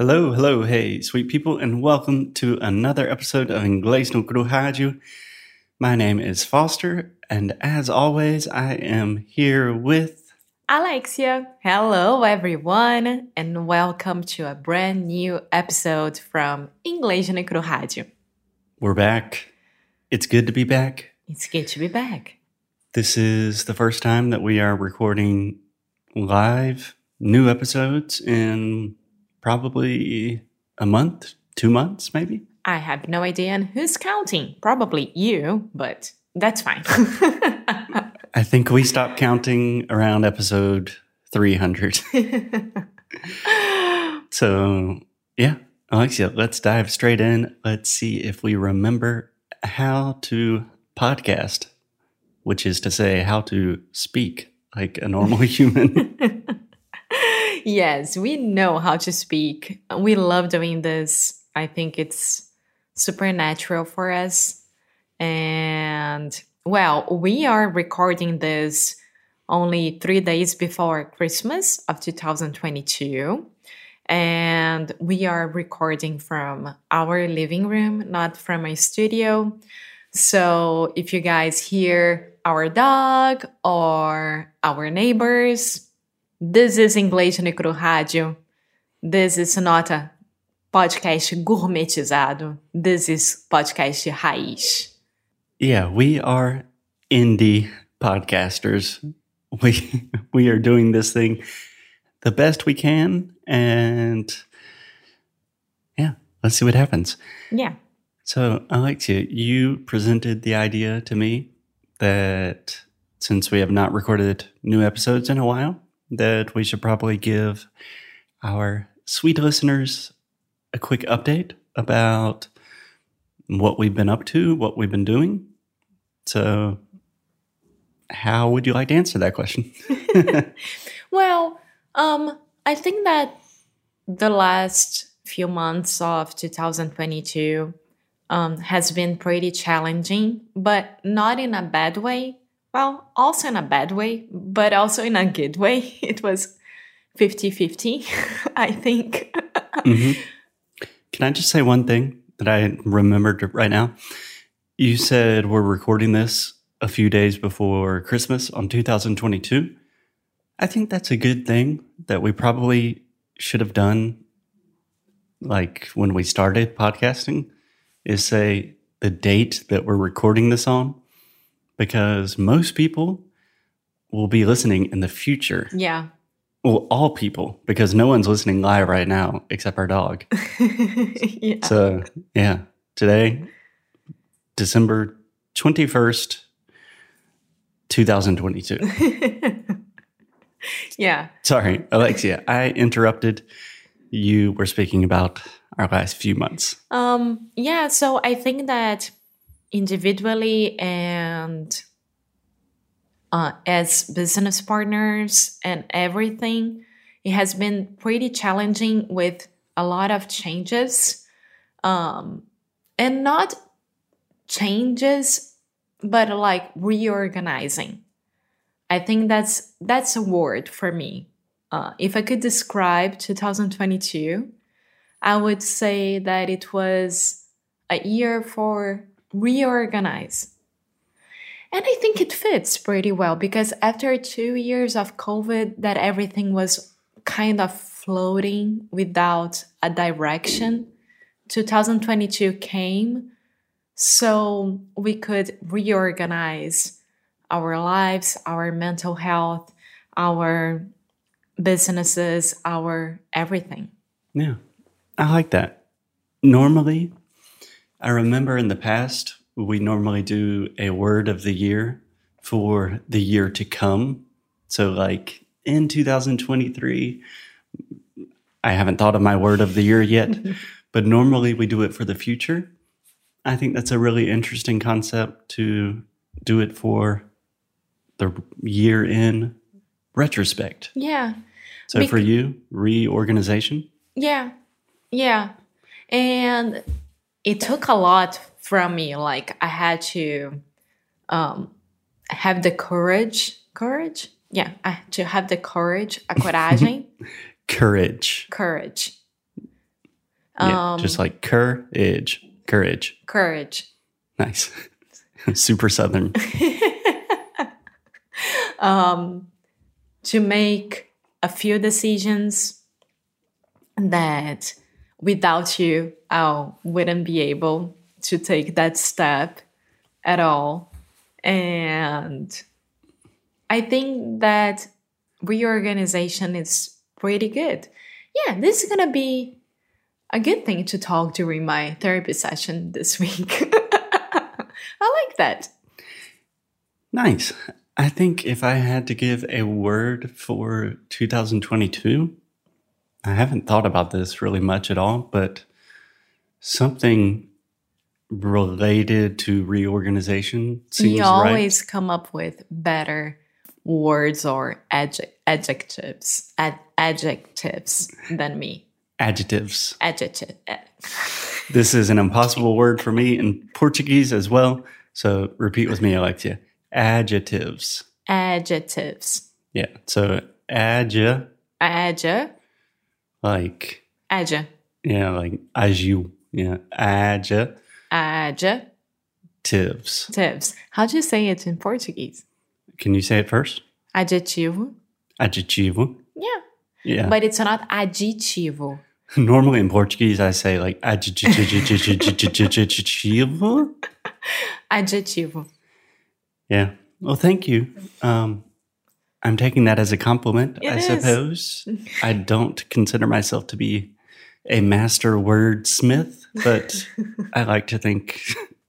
Hello, hello, hey, sweet people, and welcome to another episode of Inglês no Rádio. My name is Foster, and as always, I am here with Alexia. Hello, everyone, and welcome to a brand new episode from Inglês no Rádio. We're back. It's good to be back. It's good to be back. This is the first time that we are recording live new episodes in probably a month, two months, maybe. I have no idea and who's counting. Probably you, but that's fine. I think we stopped counting around episode 300. so, yeah, Alexia, let's dive straight in. Let's see if we remember how to podcast, which is to say, how to speak like a normal human. Yes, we know how to speak. We love doing this. I think it's supernatural for us. And well, we are recording this only three days before Christmas of 2022. And we are recording from our living room, not from a studio. So if you guys hear our dog or our neighbors, this is Inglês no Cru Rádio. This is not a podcast gourmetizado. This is podcast raiz. Yeah, we are indie podcasters. We we are doing this thing the best we can and yeah, let's see what happens. Yeah. So, Alexia, you presented the idea to me that since we have not recorded new episodes in a while, that we should probably give our sweet listeners a quick update about what we've been up to, what we've been doing. So, how would you like to answer that question? well, um, I think that the last few months of 2022 um, has been pretty challenging, but not in a bad way. Well, also in a bad way, but also in a good way. It was 50 50, I think. mm-hmm. Can I just say one thing that I remembered right now? You said we're recording this a few days before Christmas on 2022. I think that's a good thing that we probably should have done like when we started podcasting is say the date that we're recording this on because most people will be listening in the future. Yeah. Well, all people, because no one's listening live right now except our dog. yeah. So, yeah, today, December 21st, 2022. yeah. Sorry, Alexia, I interrupted. You were speaking about our last few months. Um, yeah, so I think that individually and uh, as business partners and everything, it has been pretty challenging with a lot of changes. Um, and not changes, but like reorganizing. I think that's that's a word for me. Uh, if I could describe 2022, I would say that it was a year for reorganize. And I think it fits pretty well because after two years of COVID, that everything was kind of floating without a direction, 2022 came so we could reorganize our lives, our mental health, our businesses, our everything. Yeah, I like that. Normally, I remember in the past, we normally do a word of the year for the year to come. So, like in 2023, I haven't thought of my word of the year yet, but normally we do it for the future. I think that's a really interesting concept to do it for the year in retrospect. Yeah. So, for you, reorganization? Yeah. Yeah. And it took a lot from me. Like I had to um, have the courage, courage. Yeah, I had to have the courage, a coragem. courage. Courage. Yeah, Um, just like courage, courage. courage. Nice. Super southern. um, to make a few decisions that without you, I wouldn't be able to take that step at all. And I think that reorganization is pretty good. Yeah, this is going to be a good thing to talk during my therapy session this week. I like that. Nice. I think if I had to give a word for 2022, I haven't thought about this really much at all, but something related to reorganization seems you right. always come up with better words or adjec- adjectives ad- adjectives than me Adjectives. adjective eh. This is an impossible word for me in Portuguese as well. So repeat with me, Alexia. Adjectives. adjectives Yeah. So adja, adja like, adja yeah, like aju. Yeah. Adjectives. adjectives how do you say it in portuguese Can you say it first? adjetivo Adjetivo. yeah Yeah. but it's not adjetivo Normally in Portuguese, I say like adjetivo. adjetivo Yeah. Well, thank you. Um, I'm taking that as a compliment, It I is. suppose. I don't consider myself to be a master wordsmith, but I like to think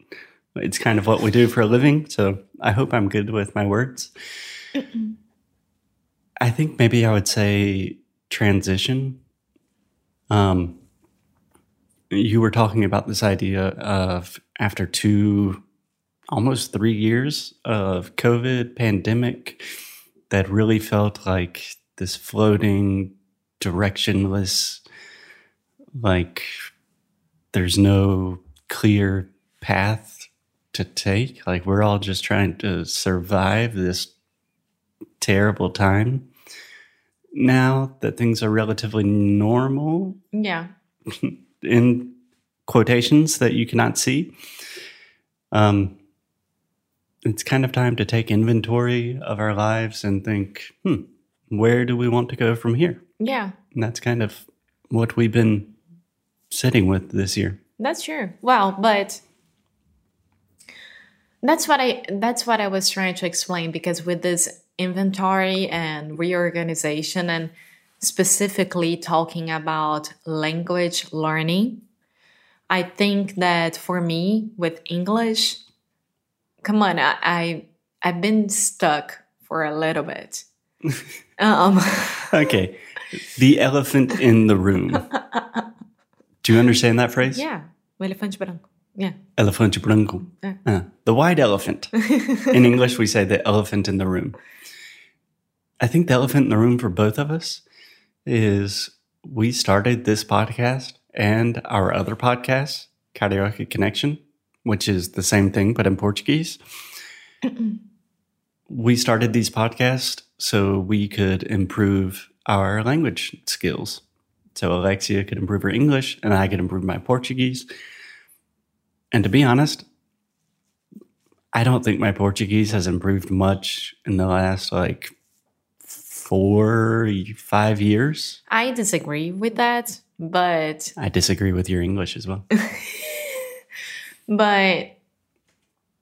it's kind of what we do for a living. So I hope I'm good with my words. I think maybe I would say transition. Um, you were talking about this idea of after two, almost three years of COVID pandemic that really felt like this floating, directionless, like there's no clear path to take. Like we're all just trying to survive this terrible time. Now that things are relatively normal, yeah in quotations that you cannot see. Um, it's kind of time to take inventory of our lives and think, hmm, where do we want to go from here? yeah And that's kind of what we've been sitting with this year. That's true. Well, but that's what I that's what I was trying to explain because with this inventory and reorganization and specifically talking about language learning, I think that for me with English, come on, I, I I've been stuck for a little bit. um Okay. the elephant in the room. Do you understand that phrase? yeah, o elefante branco. Yeah. Elefante branco. Yeah. Uh, the white elephant. in English, we say the elephant in the room. I think the elephant in the room for both of us is we started this podcast and our other podcast, Carioca Connection, which is the same thing but in Portuguese. we started these podcasts so we could improve our language skills. So Alexia could improve her English and I could improve my Portuguese. And to be honest, I don't think my Portuguese has improved much in the last like four, five years. I disagree with that, but I disagree with your English as well. but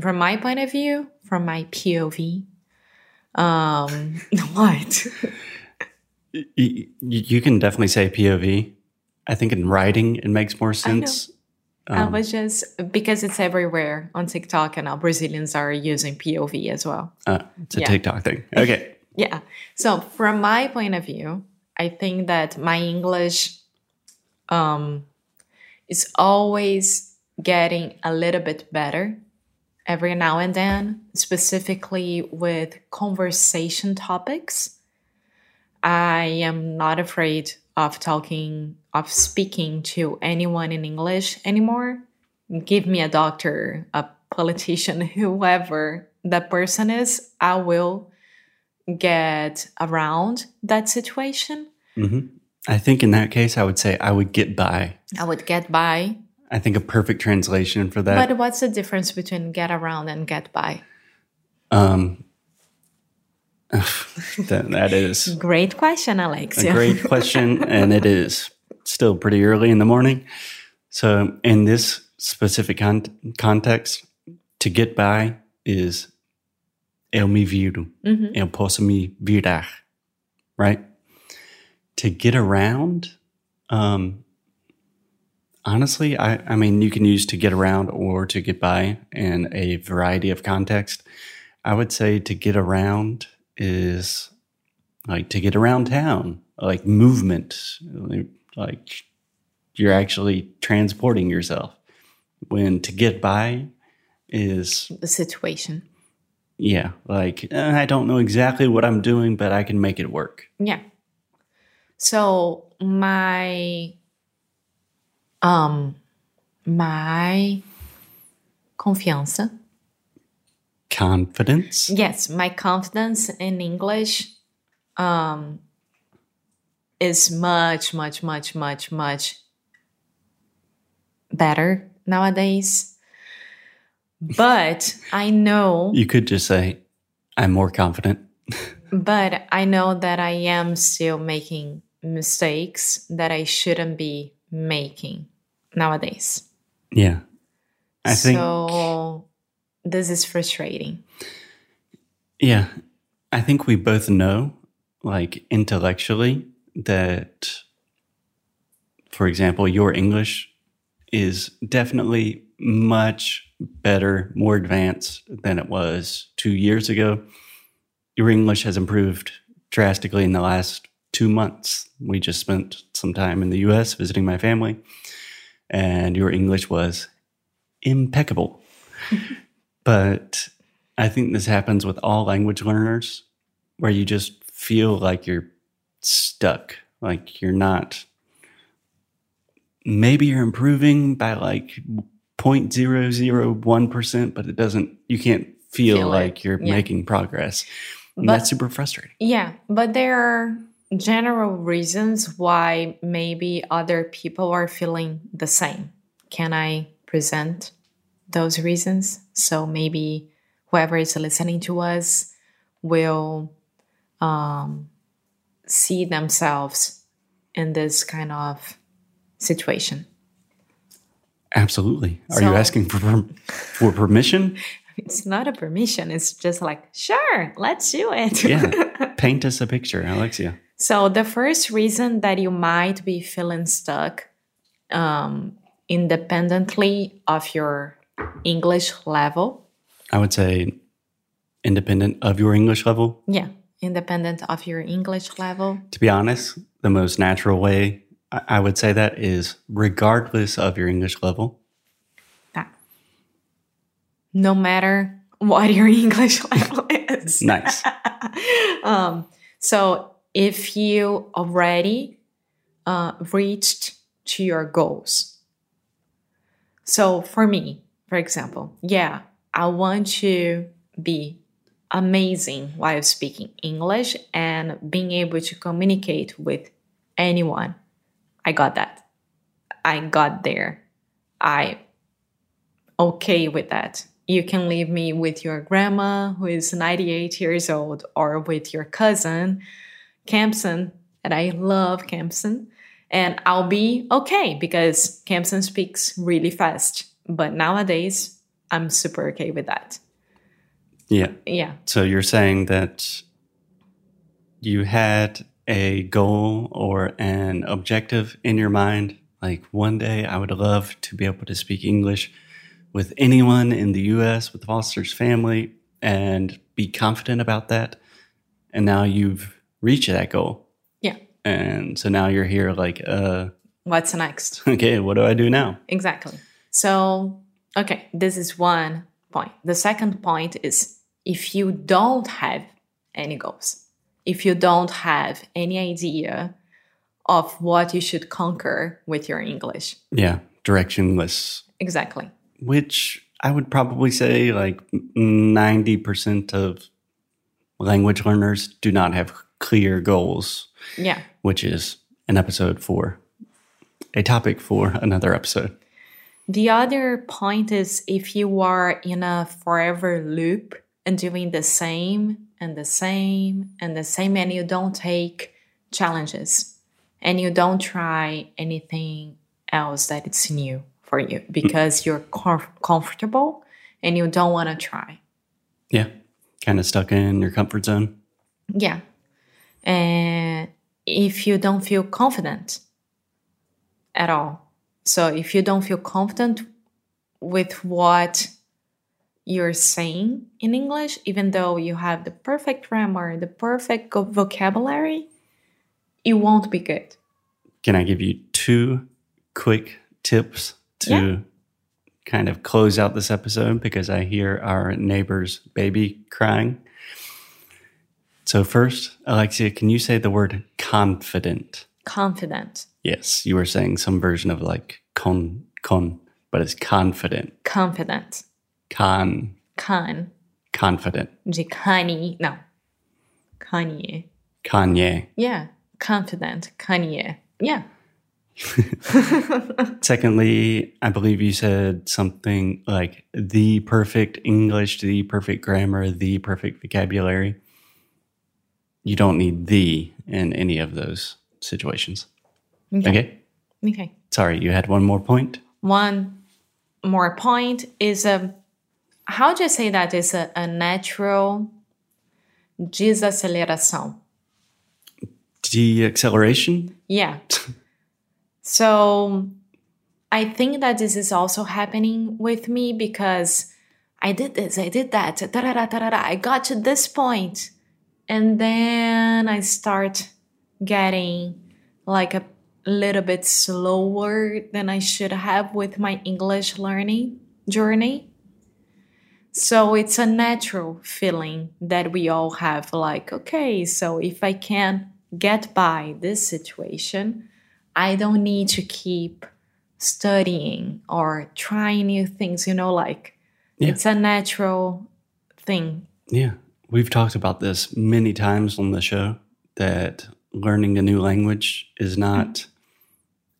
from my point of view, from my POV, um, what? you, you can definitely say POV. I think in writing it makes more sense. I Um, was just because it's everywhere on TikTok, and now Brazilians are using POV as well. uh, it's a Yeah. TikTok thing. Okay. Yeah. So from my point of view, I think that my English um, is always getting a little bit better every now and then, specifically with conversation topics. I am not afraid of talking, of speaking to anyone in English anymore. Give me a doctor, a politician, whoever that person is, I will get around that situation. hmm I think in that case, I would say I would get by. I would get by. I think a perfect translation for that. But what's the difference between get around and get by? Um, that, that is Great question, Alexia. a great question, and it is still pretty early in the morning. So, in this specific con- context, to get by is eu me viro, eu posso me virar, right? To get around, um, honestly, I, I mean, you can use to get around or to get by in a variety of context. I would say to get around is like to get around town, like movement, like you're actually transporting yourself. When to get by is, the situation. yeah, like eh, I don't know exactly what I'm doing, but I can make it work. Yeah. So my um my confiança. Confidence. Yes, my confidence in English um is much much much much much better nowadays. But I know You could just say, I'm more confident. but I know that I am still making mistakes that I shouldn't be making nowadays. Yeah. I think, so. This is frustrating. yeah, I think we both know, like intellectually, that, for example, your English is definitely much better, more advanced than it was two years ago. Your English has improved drastically in the last two months. We just spent some time in the US visiting my family, and your English was impeccable. but I think this happens with all language learners where you just feel like you're stuck, like you're not. Maybe you're improving by like 0.001%, but it doesn't, you can't feel, Feel it, like you're yeah. making progress. And But- that's super frustrating. Yeah, but there are general reasons why maybe other people are feeling the same. Can I present those reasons? So maybe whoever is listening to us will um, see themselves in this kind of situation. Absolutely. Are you asking for, per- for permission? It's not a permission, it's just like, sure, let's do it. Yeah. Paint us a picture, Alexia. So the first reason that you might be feeling stuck, um, independently of your English level, I would say independent of your English level. yeah, independent of your English level, To be honest, the most natural way I would say that is regardless of your English level. that no matter what your English level is. Nice. um, so if you already uh, reached to your goals so for me for example yeah i want to be amazing while speaking english and being able to communicate with anyone i got that i got there i okay with that you can leave me with your grandma who is 98 years old or with your cousin Campson, and I love Campson, and I'll be okay because Campson speaks really fast. But nowadays, I'm super okay with that. Yeah. Yeah, So you're saying that you had a goal or an objective in your mind. Like one day I would love to be able to speak English with anyone in the US, with Foster's family, and be confident about that. And now you've reached that goal. yeah. And so now you're here like, uh, What's next? okay, what do I do now? Exactly. So, okay, this is one point. The second point is if you don't have any goals, if you don't have any idea of what you should conquer with your English. Yeah, directionless, Exactly. Which I would probably say like 90% of language learners do not have clear goals, Yeah. which is an episode for a topic for another episode. The other point is if you are in a forever loop and doing the same and the same and the same, and you don't take challenges and you don't try anything else that it's new for you mm. because you're comf- comfortable and you don't want to try. Yeah. Kind of stuck in your comfort zone. Yeah. And if you don't feel confident at all, so if you don't feel confident with what you're saying in English, even though you have the perfect grammar, the perfect go- vocabulary, it won't be good. Can I give you two quick tips to Yeah. kind of close out this episode because I hear our neighbor's baby crying? So, first, Alexia, can you say the word confident? Confident. Yes, you were saying some version of like con, con, but it's confident. Confident. Con, Can. confident. De Kanye. No. Kanye. Kanye. Yeah. Confident. Kanye. Yeah. Secondly, I believe you said something like the perfect English, the perfect grammar, the perfect vocabulary. You don't need the in any of those situations. Okay. Okay. Okay. Sorry, you had one more point. One more point is a how do you say that is a, a natural desaceleração. Deacceleration. Yeah. so I think that this is also happening with me because I did this, I did that, I got to this point, and then I start getting like a little bit slower than I should have with my English learning journey. So it's a natural feeling that we all have like, okay, so if I can get by this situation, I don't need to keep studying or trying new things, you know, like Yeah. it's a natural thing. Yeah, we've talked about this many times on the show that learning a new language is not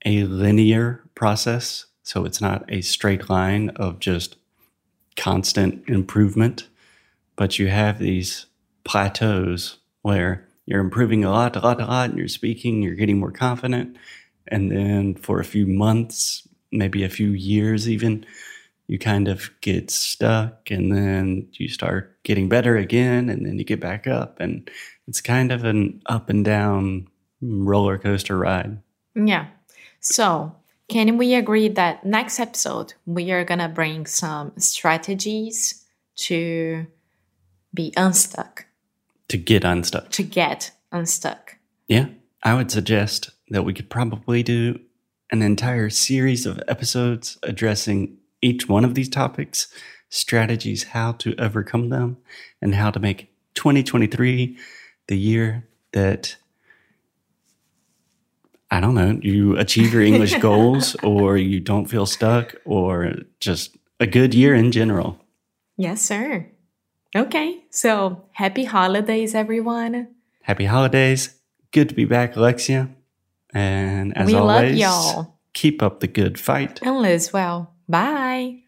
a linear process. So it's not a straight line of just constant improvement, but you have these plateaus where you're improving a lot, a lot, a lot, and you're speaking, you're getting more confident. And then for a few months, maybe a few years even, you kind of get stuck and then you start getting better again and then you get back up. And it's kind of an up and down roller coaster ride. Yeah. So, can we agree that next episode we are going to bring some strategies to be unstuck, to get unstuck. To get unstuck? yeah. I would suggest that we could probably do an entire series of episodes addressing each one of these topics strategies how to overcome them and how to make 2023 the year that I don't know, you achieve your English goals or you don't feel stuck or just a good year in general. Yes, sir. Okay. So, happy holidays, everyone. Happy holidays. Good to be back, Alexia. And as we love always, y'all. keep up the good fight. And Liz, well, bye.